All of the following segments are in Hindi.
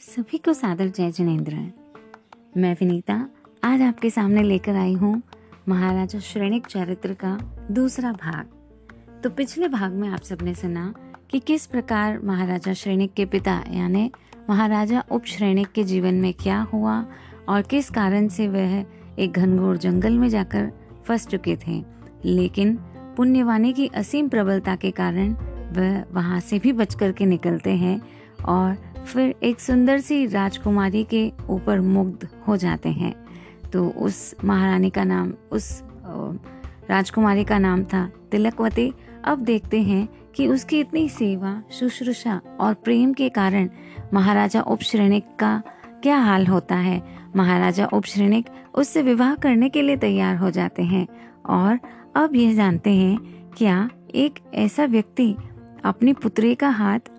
सभी को सादर जय जिनेन्द्र। मैं विनीता, आज आपके सामने लेकर आई हूँ महाराजा श्रेणिक चरित्र का दूसरा भाग। तो पिछले भाग में आप सबने सुना कि किस प्रकार महाराजा श्रेणिक के पिता, यानी महाराजा उप श्रेणिक के जीवन में क्या हुआ और किस कारण से वह एक घनघोर जंगल में जाकर फंस चुके थे। लेकिन पुण्यवानी की असीम प्रबलता के कारण वह वहाँ से भी बच करके निकलते हैं और फिर एक सुंदर सी राजकुमारी के ऊपर मुग्ध हो जाते हैं। तो उस महारानी का नाम, उस राजकुमारी का नाम था तिलकवती। अब देखते हैं कि उसकी इतनी सेवा, शुश्रूषा और प्रेम के कारण महाराजा उपश्रेणिक का क्या हाल होता है। महाराजा उपश्रेणिक उससे विवाह करने के लिए तैयार हो जाते हैं और अब यह जानते हैं, क्या एक ऐसा व्यक्ति अपनी पुत्री का हाथ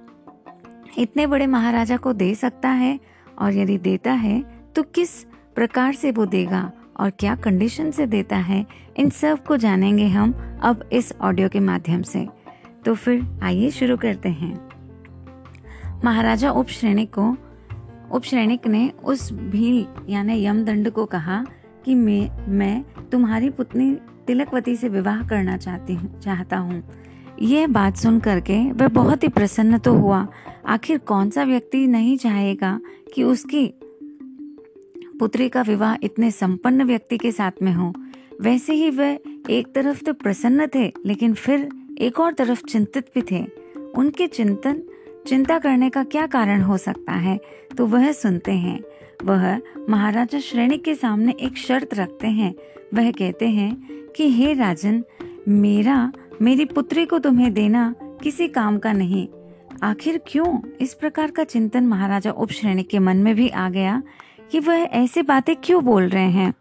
इतने बड़े महाराजा को दे सकता है और यदि देता है तो किस प्रकार से वो देगा और क्या कंडीशन से देता है, इन सबको जानेंगे हम अब इस ऑडियो के माध्यम से। तो फिर आइए शुरू करते हैं। महाराजा उपश्रेणिक को, उपश्रेणिक ने उस भील, यानी यमदंड को कहा कि मैं मैं तुम्हारी पुतनी तिलकवती से विवाह करना चाहती हूँ, चाहता हूँ। यह बात सुन करके वह बहुत ही प्रसन्न तो हुआ। आखिर कौन सा व्यक्ति नहीं चाहेगा कि उसकी पुत्री का विवाह इतने संपन्न व्यक्ति के साथ में हो? वैसे ही वह एक तरफ़ तो प्रसन्न थे, लेकिन फिर एक और तरफ़ चिंतित भी थे। उनके चिंतन, चिंता करने का क्या कारण हो सकता है? तो वह सुनते हैं। वह महाराजा श्रेणी के सामने एक शर्त रखते हैं। वह कहते हैं कि, हे राजन, मेरा मेरी पुत्री को तुम्हें देना किसी काम का नहीं। आखिर क्यों? इस प्रकार का चिंतन महाराजा उपश्रेणी के मन में भी आ गया कि वह ऐसी बातें क्यों बोल रहे हैं।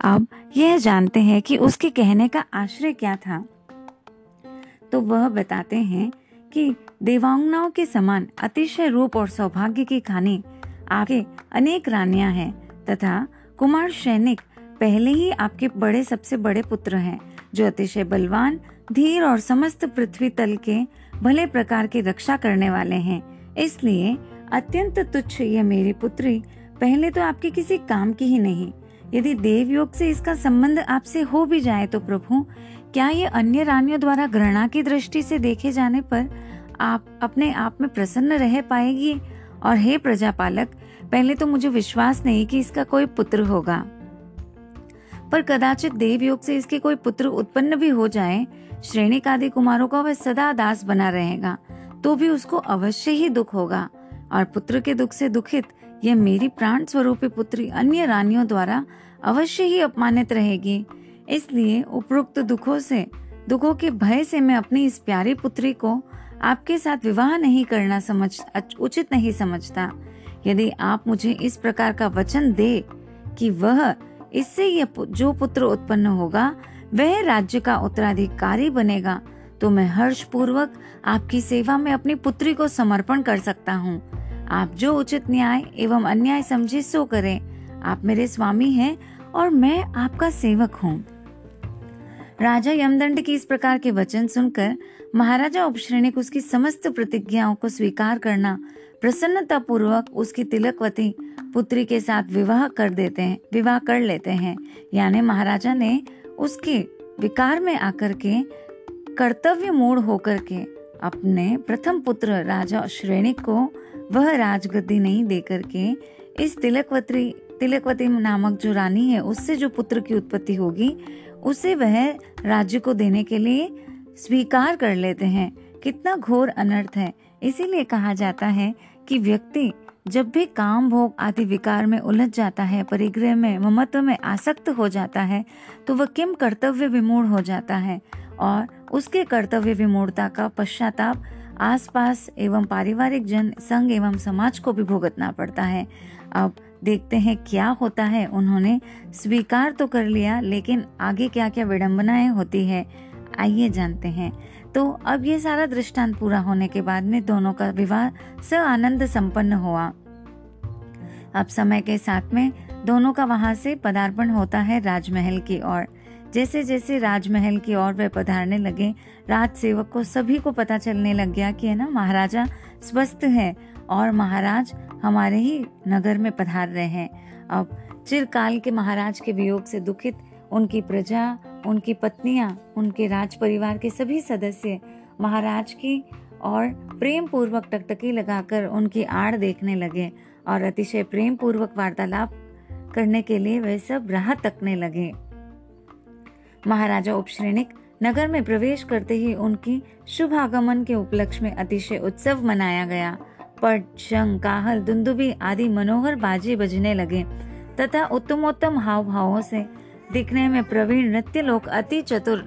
अब यह जानते हैं कि उसके कहने का आश्रय क्या था। तो वह बताते हैं कि देवांगनाओं के समान अतिशय रूप और सौभाग्य की खानी आगे अनेक रानियाँ हैं तथा कुमार सैनिक पहले ही आपके बड़े सबसे बड़े पुत्र हैं, जो अतिशय बलवान धीर और समस्त पृथ्वी तल के भले प्रकार की रक्षा करने वाले हैं। इसलिए अत्यंत तुच्छ ये मेरी पुत्री, पहले तो आपके किसी काम की ही नहीं। यदि देव योग से इसका संबंध आपसे हो भी जाए तो प्रभु, क्या ये अन्य रानियों द्वारा घृणा की दृष्टि से देखे जाने पर आप अपने आप में प्रसन्न रह पाएगी? और हे प्रजापालक, पहले तो मुझे विश्वास नहीं कि इसका कोई पुत्र होगा। पर कदाचित देव योग से इसके कोई पुत्र उत्पन्न भी हो जाए श्रेणी आदि कुमारों का वह सदा दास बना रहेगा तो भी उसको अवश्य ही दुख होगा। और पुत्र के दुख से दुखित यह मेरी प्राण स्वरूपी पुत्री अन्य रानियों द्वारा अवश्य ही अपमानित रहेगी। इसलिए उपरोक्त दुखों से, दुखों के भय से मैं अपनी इस प्यारी पुत्री को आपके साथ विवाह नहीं करना समझ, उचित नहीं समझता। यदि आप मुझे इस प्रकार का वचन दे कि वह इससे यह जो पुत्र उत्पन्न होगा, वह राज्य का उत्तराधिकारी बनेगा। तो मैं हर्ष पूर्वक आपकी सेवा में अपनी पुत्री को समर्पण कर सकता हूँ। आप जो उचित न्याय एवं अन्याय समझे सो करें। आप मेरे स्वामी हैं और मैं आपका सेवक हूँ। राजा यमदंड की इस प्रकार के वचन सुनकर महाराजा उपश्रेणिक उसकी समस्त प्रतिज्ञाओं को स्वीकार करना प्रसन्नता पूर्वक उसकी तिलकवती पुत्री के साथ विवाह कर देते हैं, विवाह कर लेते हैं। यानी महाराजा ने उसके विकार में आकर के कर्तव्य मूड होकर के अपने प्रथम पुत्र राजा श्रेणी को वह राजगद्दी नहीं देकर के इस तिलकवती तिलकवती नामक जो रानी है, उससे जो पुत्र की उत्पत्ति होगी, उसे वह राज्य को देने के लिए स्वीकार कर लेते हैं। कितना घोर अनर्थ है। इसीलिए कहा जाता है कि व्यक्ति जब भी काम, भोग आदि विकार में उलझ जाता है, परिग्रह में, ममत्व में आसक्त हो जाता है तो वह किम कर्तव्य विमूढ़ हो जाता है और उसके कर्तव्य विमूढ़ता का पश्चाताप आसपास एवं पारिवारिक जन, संघ एवं समाज को भी भुगतना पड़ता है। अब देखते हैं क्या होता है। उन्होंने स्वीकार तो कर लिया, लेकिन आगे क्या क्या विडम्बनाएँ होती है, आइए जानते हैं। तो अब ये सारा दृष्टांत पूरा होने के बाद में दोनों का विवाह स आनंद संपन्न हुआ। अब समय के साथ में दोनों का वहाँ से पदार्पण होता है राजमहल की ओर। जैसे जैसे राजमहल की ओर वे पधारने लगे राज सेवक को सभी को पता चलने लग गया कि है ना, महाराजा स्वस्थ है और महाराज हमारे ही नगर में पधार रहे हैं। अब चिरकाल के महाराज के वियोग से दुखित उनकी प्रजा उनकी पत्नियाँ, उनके राज परिवार के सभी सदस्य महाराज की और प्रेम पूर्वक टकटकी लगाकर उनकी आड़ देखने लगे और अतिशय प्रेम पूर्वक वार्तालाप करने के लिए वे सब राह तकने लगे। महाराजा उपश्रेणिक नगर में प्रवेश करते ही उनकी शुभ आगमन के उपलक्ष्य में अतिशय उत्सव मनाया गया। पट, शंख, काहल, दुंदुबी आदि मनोहर बाजे बजने लगे तथा उत्तमोत्तम हाव भावों से दिखने में प्रवीण नृत्य लोग अति चतुर।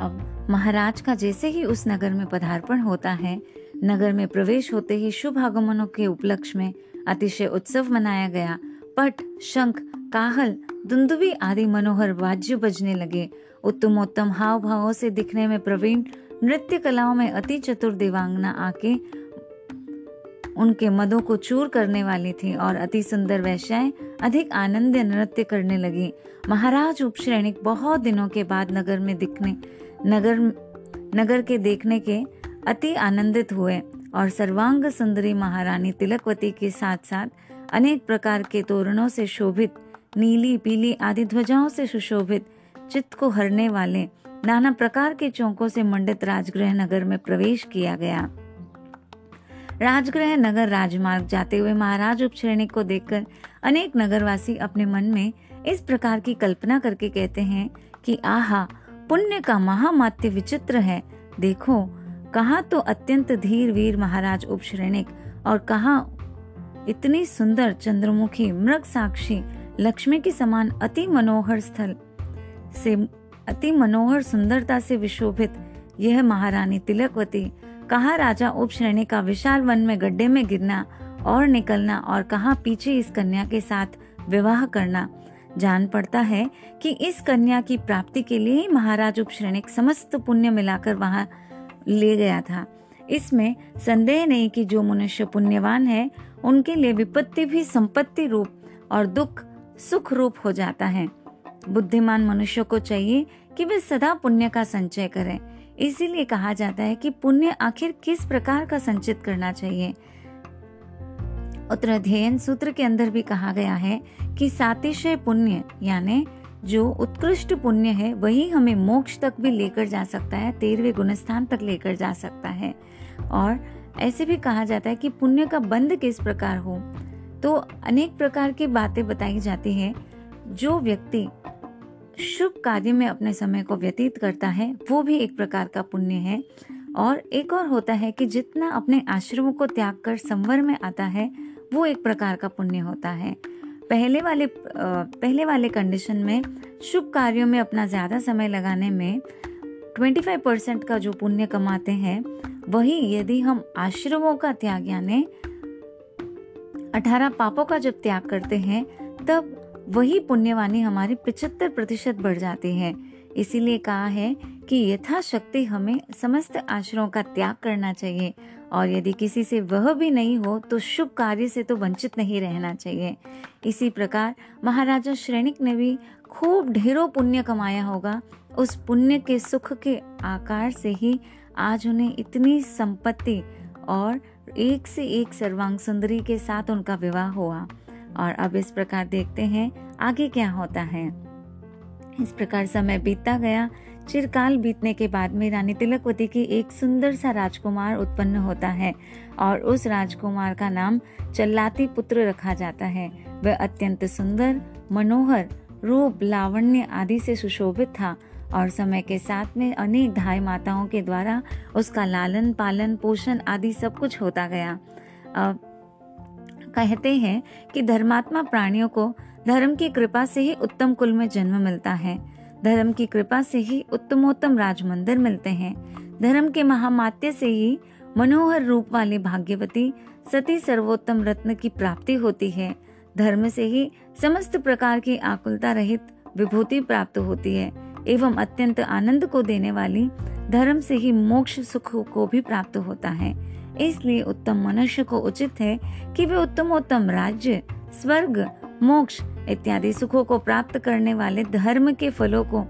अब महाराज का जैसे ही उस नगर में पदार्पण होता है, नगर में प्रवेश होते ही शुभ आगमनों के उपलक्ष्य में अतिशय उत्सव मनाया गया। पट, शंख काहल दुंदुबी आदि मनोहर वाद्य बजने लगे। उत्तमोत्तम हाव भावों से दिखने में प्रवीण नृत्य कलाओं में अति चतुर देवांगना आके उनके मदों को चूर करने वाली थी और अति सुंदर वैश्याएँ अधिक आनंद नृत्य करने लगी। महाराज उपश्रेणिक बहुत दिनों के बाद नगर में दिखने, नगर नगर के देखने के अति आनंदित हुए और सर्वांग सुंदरी महारानी तिलकवती के साथ साथ अनेक प्रकार के तोरणों से शोभित, नीली, पीली आदि ध्वजाओं से सुशोभित चित्त को हरने वाले नाना प्रकार के चौकों से मंडित राजगृह नगर में प्रवेश किया गया। राजगृह नगर राजमार्ग जाते हुए महाराज उपश्रेणी को देखकर अनेक नगरवासी अपने मन में इस प्रकार की कल्पना करके कहते हैं कि आहा, पुण्य का महामात्य विचित्र है। देखो, कहा तो अत्यंत धीर वीर महाराज उपश्रेणिक और कहा इतनी सुंदर चंद्रमुखी मृग साक्षी लक्ष्मी के समान अति मनोहर स्थल से अति मनोहर सुंदरता से विशोभित यह महारानी तिलकवती कहा राजा उपश्रेणी का विशाल वन में गड्ढे में गिरना और निकलना और कहा पीछे इस कन्या के साथ विवाह करना? जान पड़ता है कि इस कन्या की प्राप्ति के लिए ही महाराज उपश्रेणिक समस्त पुण्य मिलाकर वहाँ ले गया था। इसमें संदेह नहीं कि जो मनुष्य पुण्यवान है, उनके लिए विपत्ति भी संपत्ति रूप और दुख सुख रूप हो जाता है। बुद्धिमान मनुष्य को चाहिए कि वे सदा पुण्य का संचय करें। इसीलिए कहा जाता है कि पुण्य आखिर किस प्रकार का संचित करना चाहिए? उत्तराध्ययन सूत्र के अंदर भी कहा गया है कि सातिशय पुण्य, यानी जो उत्कृष्ट पुण्य है, वही हमें मोक्ष तक भी लेकर जा सकता है, तेरहवे गुणस्थान तक लेकर जा सकता है। और ऐसे भी कहा जाता है कि पुण्य का बंध किस प्रकार हो? तो अनेक प्रकार की बातें बताई जाती है। जो व्यक्ति शुभ कार्य में अपने समय को व्यतीत करता है, वो भी एक प्रकार का पुण्य है। और एक और होता है कि जितना अपने आश्रमों को त्याग कर संवर में आता है, वो एक प्रकार का पुण्य होता है। पहले वाले पहले वाले कंडीशन में शुभ कार्यों में अपना ज़्यादा समय लगाने में 25 परसेंट का जो पुण्य कमाते हैं, वही यदि हम आश्रमों का त्याग, यानी अठारह पापों का जब त्याग करते हैं, तब वही पुण्यवानी हमारी पिछहत्तर प्रतिशत बढ़ जाती है। इसीलिए कहा है कि यथाशक्ति हमें समस्त आश्रमों का त्याग करना चाहिए और यदि किसी से वह भी नहीं हो तो शुभ कार्य से तो वंचित नहीं रहना चाहिए। इसी प्रकार महाराजा श्रेणिक ने भी खूब ढेरों पुण्य कमाया होगा। उस पुण्य के सुख के आकार से ही आज उन्हें इतनी संपत्ति और एक से एक सर्वांग सुंदरी के साथ उनका विवाह हुआ। और अब इस प्रकार देखते हैं आगे क्या होता है। इस प्रकार समय बीतता गया। चिरकाल बीतने के बाद में रानी तिलकवती की एक सुंदर सा राजकुमार उत्पन्न होता है और उस राजकुमार का नाम चल्लाती पुत्र रखा जाता है। वह अत्यंत सुंदर, मनोहर, रूप, लावण्य आदि से सुशोभित था और समय के साथ में अनेक धाय माताओं के द्वारा उसका लालन, पालन, पोषण आदि सब कुछ होता गया। अब कहते हैं कि धर्मात्मा प्राणियों को धर्म की कृपा से ही उत्तम कुल में जन्म मिलता है। धर्म की कृपा से ही उत्तमोत्तम राजमंदिर मिलते हैं। धर्म के महामात्य से ही मनोहर रूप वाले भाग्यवती सती सर्वोत्तम रत्न की प्राप्ति होती है। धर्म से ही समस्त प्रकार की आकुलता रहित विभूति प्राप्त होती है एवं अत्यंत आनंद को देने वाली धर्म से ही मोक्ष सुख को भी प्राप्त होता है। इसलिए उत्तम मनुष्य को उचित है कि वे उत्तमोत्तम राज्य, स्वर्ग, मोक्ष इत्यादि सुखों को प्राप्त करने वाले धर्म के फलों को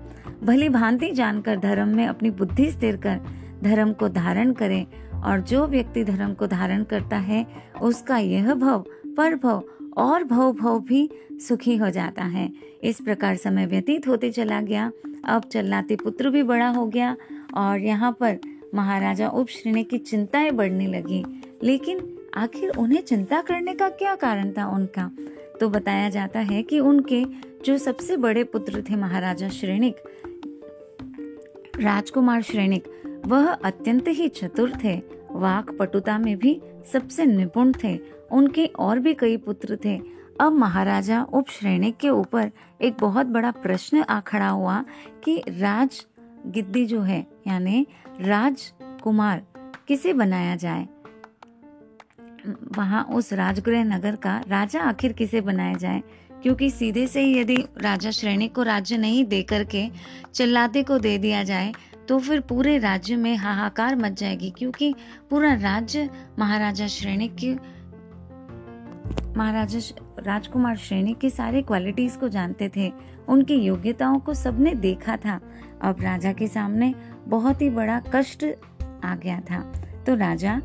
भली भांति जानकर धर्म में अपनी बुद्धि स्थिर कर धर्म को धारण करे और जो व्यक्ति धर्म को धारण करता है, उसका यह भव पर भव और भव भव भी सुखी हो जाता है। इस प्रकार समय व्यतीत होते चला गया। अब चलनाती पुत्र भी बड़ा हो गया और यहाँ पर महाराजा उपश्रेणी की चिंताएँ बढ़ने लगी। लेकिन आखिर उन्हें चिंता करने का क्या कारण था उनका? तो बताया जाता है कि उनके जो सबसे बड़े पुत्र थे महाराजा श्रेणिक, राजकुमार श्रेणिक, वह अत्यंत ही चतुर थे। वाक पटुता में भी सबसे निपुण थे। उनके और भी कई पुत्र थे। अब महाराजा उपश्रेणी के ऊपर एक बहुत बड़ा प्रश्न आ खड़ा हुआ कि राज गिद्दी जो है, यानी राजकुमार किसे बनाया जाए? वहाँ उस राजगृह नगर का राजा आखिर किसे बनाया जाए? क्योंकि सीधे से ही यदि राजा श्रेणी को राज्य नहीं दे करके चिल्लाते को दे दिया जाए तो फिर पूरे राज्य में हाहाकार मच जाएगी, क्योंकि पूरा राज्य महाराजा श्रेणी की, महाराजा राजकुमार श्रेणी की सारे क्वालिटीज को जानते थे, उनकी योग्यताओं को सबने देखा था। अब राजा के सामने बहुत ही बड़ा कष्ट आ गया था। तो राजा,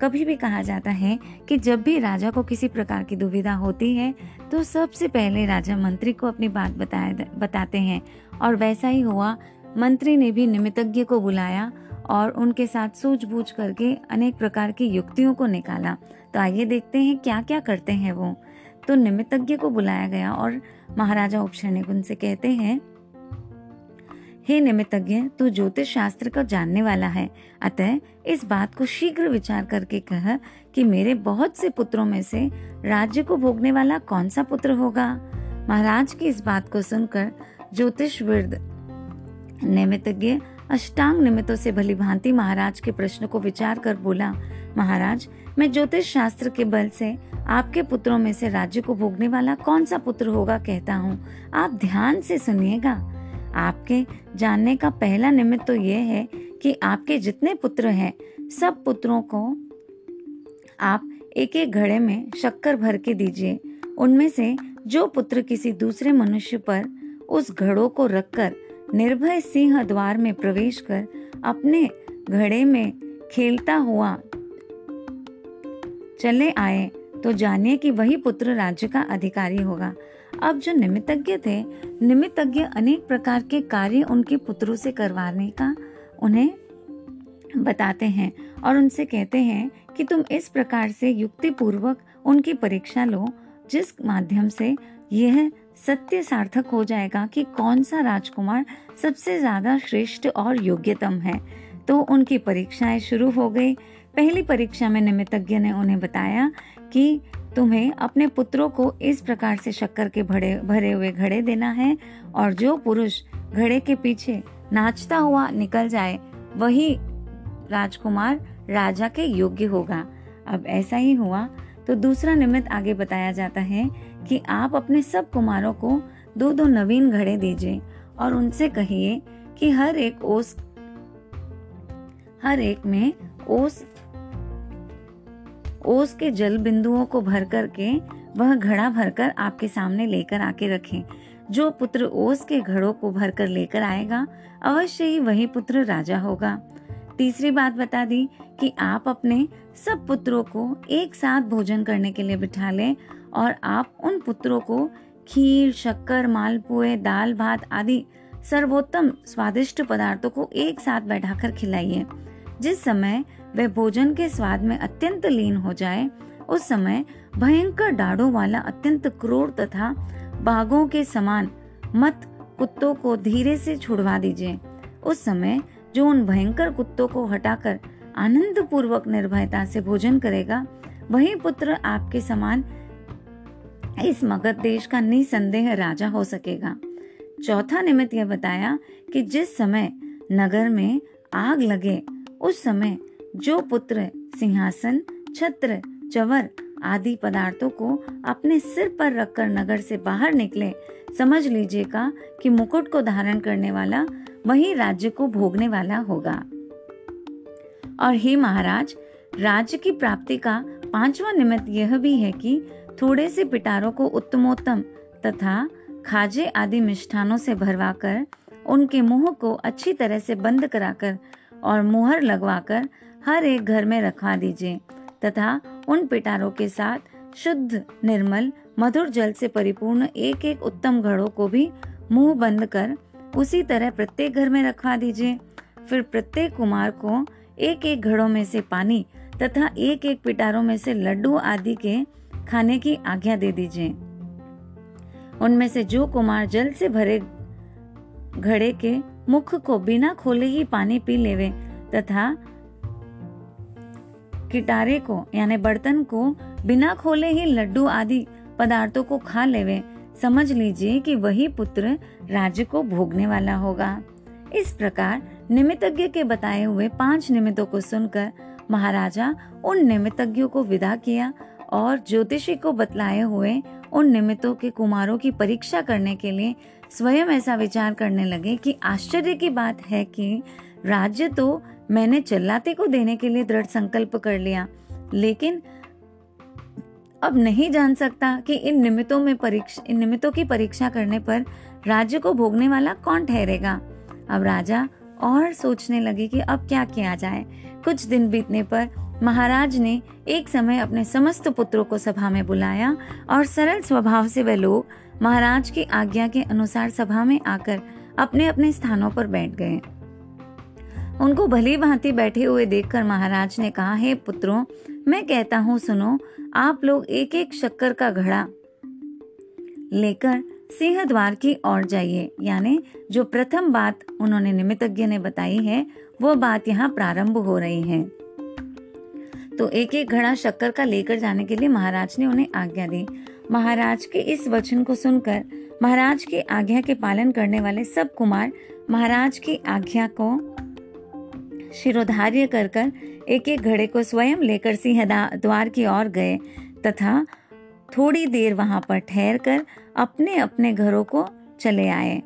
कभी भी कहा जाता है कि जब भी राजा को किसी प्रकार की दुविधा होती है तो सबसे पहले राजा मंत्री को अपनी बात बताए बताते हैं। और वैसा ही हुआ, मंत्री ने भी निमितज्ञ को बुलाया और उनके साथ सूझबूझ करके अनेक प्रकार की युक्तियों को निकाला। तो आइए देखते हैं क्या क्या करते हैं वो। तो निमितज्ञ को बुलाया गया और महाराजा उपशनिक उनसे कहते हैं हे निमितज्ञ तू ज्योतिष शास्त्र को जानने वाला है। अतः इस बात को शीघ्र विचार करके कह कि मेरे बहुत से पुत्रों में से राज्य को भोगने वाला कौन सा पुत्र होगा? महाराज की इस बात को सुनकर ज्योतिष विद निमितज्ञ अष्टांग निमित्तों से भली भांति महाराज के प्रश्न को विचार कर बोला, महाराज, मैं ज्योतिष शास्त्र के बल से आपके पुत्रों में से राज्य को भोगने वाला कौन सा पुत्र होगा कहता हूँ। आप ध्यान से सुनिएगा। आपके जानने का पहला निमित्त तो यह है कि आपके जितने पुत्र हैं, सब पुत्रों को आप एक एक घड़े में शक्कर भर के दीजिए। उनमें से जो पुत्र किसी दूसरे मनुष्य पर उस घड़ों को रखकर निर्भय सिंह द्वार में प्रवेश कर अपने घड़े में खेलता हुआ चले आए तो जानिए कि वही पुत्र राज्य का अधिकारी होगा। अब जो निमित्तज्ञ थे निमित्तज्ञ अनेक प्रकार के कार्य उनके पुत्रों से करवाने का उन्हें बताते हैं और उनसे कहते हैं कि तुम इस प्रकार से युक्ति पूर्वक उनकी परीक्षा लो, जिस माध्यम से यह सत्य सार्थक हो जाएगा कि कौन सा राजकुमार सबसे ज़्यादा श्रेष्ठ और योग्यतम है। तो उनकी परीक्षाएँ शुरू हो गई। पहली परीक्षा में निमितज्ञ ने उन्हें बताया कि तुम्हें अपने पुत्रों को इस प्रकार से शक्कर के भरे भरे हुए घड़े देना है, और जो पुरुष घड़े के पीछे नाचता हुआ निकल जाए, वही राजकुमार राजा के योग्य होगा। अब ऐसा ही हुआ। तो दूसरा निमित्त आगे बताया जाता है कि आप अपने सब कुमारों को दो दो नवीन घड़े दीजिए, और उनसे कहिए कि हर एक ओस, हर एक में ओस ओस के जल बिंदुओं को भर करके वह घड़ा भरकर आपके सामने लेकर आके रखें। जो पुत्र ओस के घड़ों को भरकर लेकर आएगा, अवश्य ही वही पुत्र राजा होगा। तीसरी बात बता दी कि आप अपने सब पुत्रों को एक साथ भोजन करने के लिए बिठा लें और आप उन पुत्रों को खीर, शक्कर, मालपुए, दाल, भात आदि सर्वोत्तम स्वादिष्ट पदार्थों को एक साथ बैठाकर खिलाइए। जिस समय वह भोजन के स्वाद में अत्यंत लीन हो जाए, उस समय भयंकर डाड़ों वाला अत्यंत क्रूर तथा बाघों के समान मत कुत्तों को धीरे से छुड़वा दीजिए। उस समय जो उन भयंकर कुत्तों को हटाकर आनंद पूर्वक निर्भयता से भोजन करेगा, वही पुत्र आपके समान इस मगध देश का निसंदेह राजा हो सकेगा। चौथा निमित्त यह बताया कि जिस समय नगर में आग लगे, उस समय जो पुत्र, सिंहासन, छत्र, चवर आदि पदार्थों को अपने सिर पर रखकर नगर से बाहर निकले, समझ लीजिएगा कि मुकुट को धारण करने वाला वही राज्य को भोगने वाला होगा। और हे महाराज, राज्य की प्राप्ति का पांचवा निमित्त यह भी है कि थोड़े से पिटारों को उत्तमोत्तम तथा खाजे आदि मिष्ठानों से भरवाकर उनके मुँह को अच्छी तरह से बंद कराकर और मुहर लगवाकर हर एक घर में रखवा दीजिए, तथा उन पिटारों के साथ शुद्ध, निर्मल, मधुर जल से परिपूर्ण एक एक उत्तम घड़ों को भी मुँह बंद कर उसी तरह प्रत्येक घर में रखवा दीजिए। फिर प्रत्येक कुमार को एक एक घड़ों में से पानी तथा एक एक पिटारों में से लड्डू आदि के खाने की आज्ञा दे दीजिए। उनमें से जो कुमार जल से भरे घड़े के मुख को बिना खोले ही पानी पी लेवे तथा किटारे को, यानी बर्तन को बिना खोले ही लड्डू आदि पदार्थों को खा लेवे। समझ लीजिए कि वही पुत्र राज्य को भोगने वाला होगा। इस प्रकार निमितज्ञ के बताए हुए पाँच निमित्तों को सुनकर महाराजा उन निमितज्ञों को विदा किया और ज्योतिषी को बतलाए हुए उन निमित्तों के कुमारों की परीक्षा करने के लिए स्वयं ऐसा विचार करने लगे कि आश्चर्य की बात है कि राज्य तो मैंने चल्लाते को देने के लिए दृढ़ संकल्प कर लिया, लेकिन अब नहीं जान सकता कि इन निमित्तों में परीक्षा, इन निमित्तों की परीक्षा करने पर राज्य को भोगने वाला कौन ठहरेगा? अब राजा और सोचने लगे कि अब क्या किया जाए। कुछ दिन बीतने पर महाराज ने एक समय अपने समस्त पुत्रों को सभा में बुलाया और सरल स्वभाव से वे लोग महाराज की आज्ञा के अनुसार सभा में आकर अपने अपने स्थानों पर बैठ गए। उनको भली भांति बैठे हुए देखकर महाराज ने कहा, हे पुत्रों, मैं कहता हूँ, सुनो, आप लोग एक एक शक्कर का घड़ा लेकर सिंह द्वार की ओर जाइए। यानी जो प्रथम बात उन्होंने निमितज्ञ ने बताई है, वो बात यहाँ प्रारंभ हो रही है। तो एक एक घड़ा शक्कर का लेकर जाने के लिए महाराज ने उन्हें आज्ञा दी। महाराज के इस वचन को सुनकर, महाराज की आज्ञा के पालन करने वाले सब कुमार महाराज की आज्ञा को शिरोधार्य कर कर एक एक घड़े को स्वयं लेकर सिंह द्वार की ओर गए तथा थोड़ी देर वहाँ पर ठहर कर अपने अपने घरों को चले आए।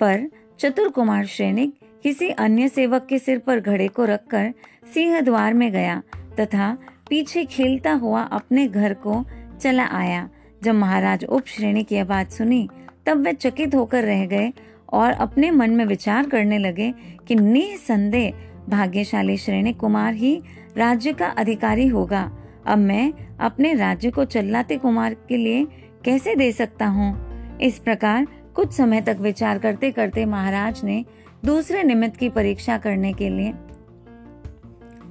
पर चतुर कुमार सैनिक किसी अन्य सेवक के सिर पर घड़े को रखकर सिंह द्वार में गया तथा पीछे खेलता हुआ अपने घर को चला आया। जब महाराज उप श्रेणी की बात सुनी, तब वे चकित होकर रह गए और अपने मन में विचार करने लगे कि निसंदेह भाग्यशाली श्रेणी कुमार ही राज्य का अधिकारी होगा। अब मैं अपने राज्य को चल्लाते कुमार के लिए कैसे दे सकता हूँ? इस प्रकार कुछ समय तक विचार करते करते महाराज ने दूसरे निमित्त की परीक्षा करने के लिए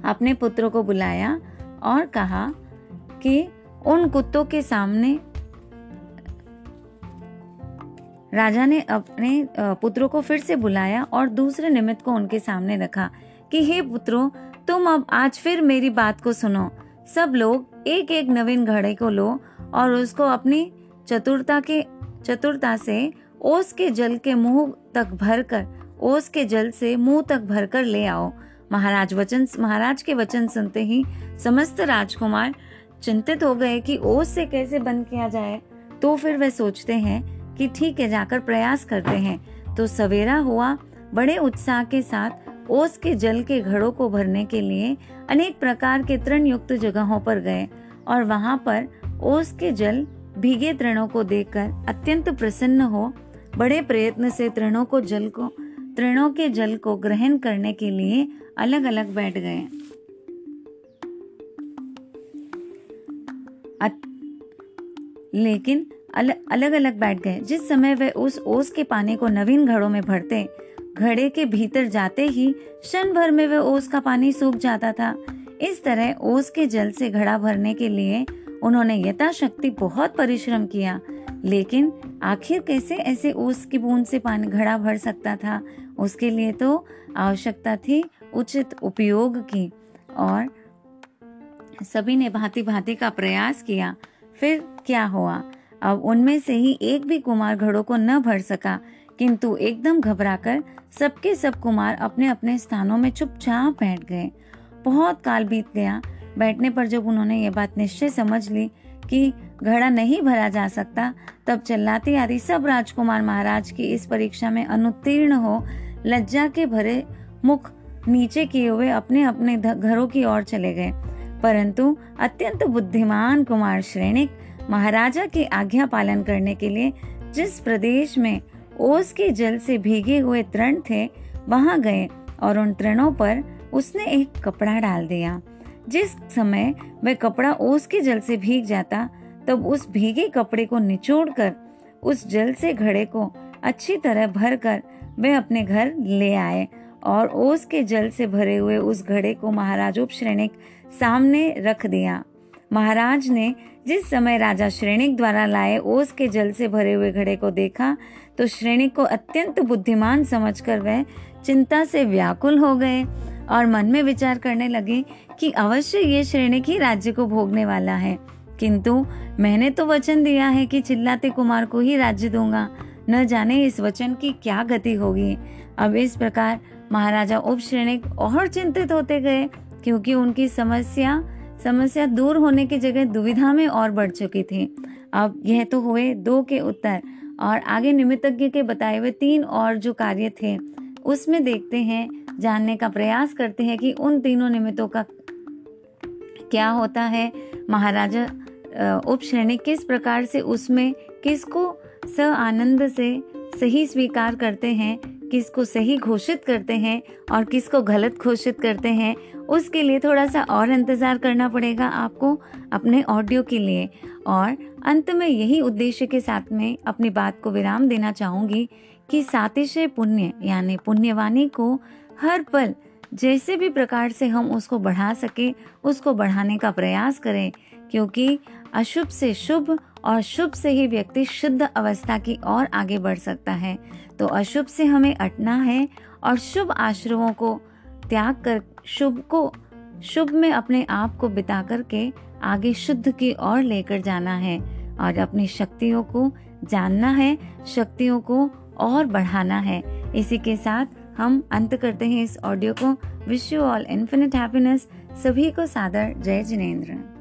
अपने पुत्रों को बुलाया और कहा कि उन कुत्तों के सामने राजा ने अपने पुत्रों को फिर से बुलाया और दूसरे निमित्त को उनके सामने रखा कि, हे पुत्रों, तुम अब आज फिर मेरी बात को सुनो। सब लोग एक एक नवीन घड़े को लो और उसको अपनी चतुरता के, चतुरता से ओस के जल के मुँह तक भर कर ओस के जल से मुँह तक भर कर ले आओ। महाराज वचन, महाराज के वचन सुनते ही समस्त राजकुमार चिंतित हो गए कि ओस से कैसे बंद किया जाए। तो फिर वे सोचते हैं कि ठीक है, जाकर प्रयास करते हैं। तो सवेरा हुआ, बड़े उत्साह के साथ ओस के जल के घड़ों को भरने के लिए अनेक प्रकार के तृण युक्त जगहों पर गए और वहाँ पर ओस के जल भीगे तृणों को देखकर अत्यंत प्रसन्न हो, बड़े प्रयत्न से तृणों को जल को, तृणों के जल को ग्रहण करने के लिए अलग अलग बैठ गए। लेकिन अलग अलग बैठ गए। जिस समय वे उस ओस के पानी को नवीन घड़ों में भरते, घड़े के भीतर जाते ही क्षण भर में वह ओस का पानी सूख जाता था। इस तरह ओस के जल से घड़ा भरने के लिए उन्होंने यथाशक्ति बहुत परिश्रम किया। लेकिन आखिर कैसे ऐसे ओस की बूंद से पानी घड़ा भर सकता था? उसके लिए तो आवश्यकता थी उचित उपयोग की। और सभी ने भांति भांति का प्रयास किया। फिर क्या हुआ? अब उनमें से ही एक भी कुमार घड़ों को न भर सका। किंतु एकदम घबराकर सबके सब कुमार अपने अपने स्थानों में चुपचाप बैठ गए। बहुत काल बीत गया। बैठने पर जब उन्होंने ये बात निश्चय समझ ली कि घड़ा नहीं भरा जा सकता, तब चल्लाती आदि सब राजकुमार महाराज की इस परीक्षा में अनुत्तीर्ण हो लज्जा के भरे मुख नीचे किए हुए अपने अपने घरों की ओर चले गए। परंतु अत्यंत बुद्धिमान कुमार श्रेणिक महाराजा की आज्ञा पालन करने के लिए जिस प्रदेश में ओस के जल से भीगे हुए तृण थे, वहाँ गए और उन तृणों पर उसने एक कपड़ा डाल दिया। जिस समय वह कपड़ा ओस के जल से भीग जाता, तब उस भीगे कपड़े को निचोड़ कर उस जल से घड़े को अच्छी तरह भर कर वे अपने घर ले आए और ओस के जल से भरे हुए उस घड़े को महाराज उपश्रेणिक सामने रख दिया। महाराज ने जिस समय राजा श्रेणिक द्वारा लाए ओस के जल से भरे हुए घड़े को देखा तो श्रेणिक को अत्यंत बुद्धिमान समझकर वह चिंता से व्याकुल हो गए और मन में विचार करने लगे कि अवश्य ये श्रेणिक ही राज्य को भोगने वाला है। किंतु मैंने तो वचन दिया है कि चिल्लाते कुमार को ही राज्य दूँगा। न जाने इस वचन की क्या गति होगी। अब इस प्रकार महाराजा उप उपश्रेणिक और चिंतित होते गए, क्योंकि उनकी समस्या समस्या दूर होने की जगह दुविधा में और बढ़ चुकी थी। अब यह तो हुए दो के उत्तर और आगे निमित्तज्ञ के बताए हुए तीन और जो कार्य थे, उसमें देखते हैं, जानने का प्रयास करते हैं कि उन तीनों निमित्तों का क्या होता है। महाराजा उपश्रेणी किस प्रकार से उसमें किसको स आनंद से सही स्वीकार करते हैं किसको सही घोषित करते हैं और किसको गलत घोषित करते हैं, उसके लिए थोड़ा सा और इंतज़ार करना पड़ेगा आपको अपने ऑडियो के लिए। और अंत में यही उद्देश्य के साथ में अपनी बात को विराम देना चाहूँगी कि सातिशय पुण्य, यानी पुण्यवाणी को हर पल जैसे भी प्रकार से हम उसको बढ़ा सके, उसको बढ़ाने का प्रयास करें, क्योंकि अशुभ से शुभ और शुभ से ही व्यक्ति शुद्ध अवस्था की ओर आगे बढ़ सकता है। तो अशुभ से हमें अटना है और शुभ आश्रमों को त्याग कर, शुभ को, शुभ में अपने आप को बिता करके आगे शुद्ध की ओर लेकर जाना है और अपनी शक्तियों को जानना है, शक्तियों को और बढ़ाना है। इसी के साथ हम अंत करते हैं इस ऑडियो को। Wish you all infinite happiness सभी को सादर। जय जिनेन्द्र।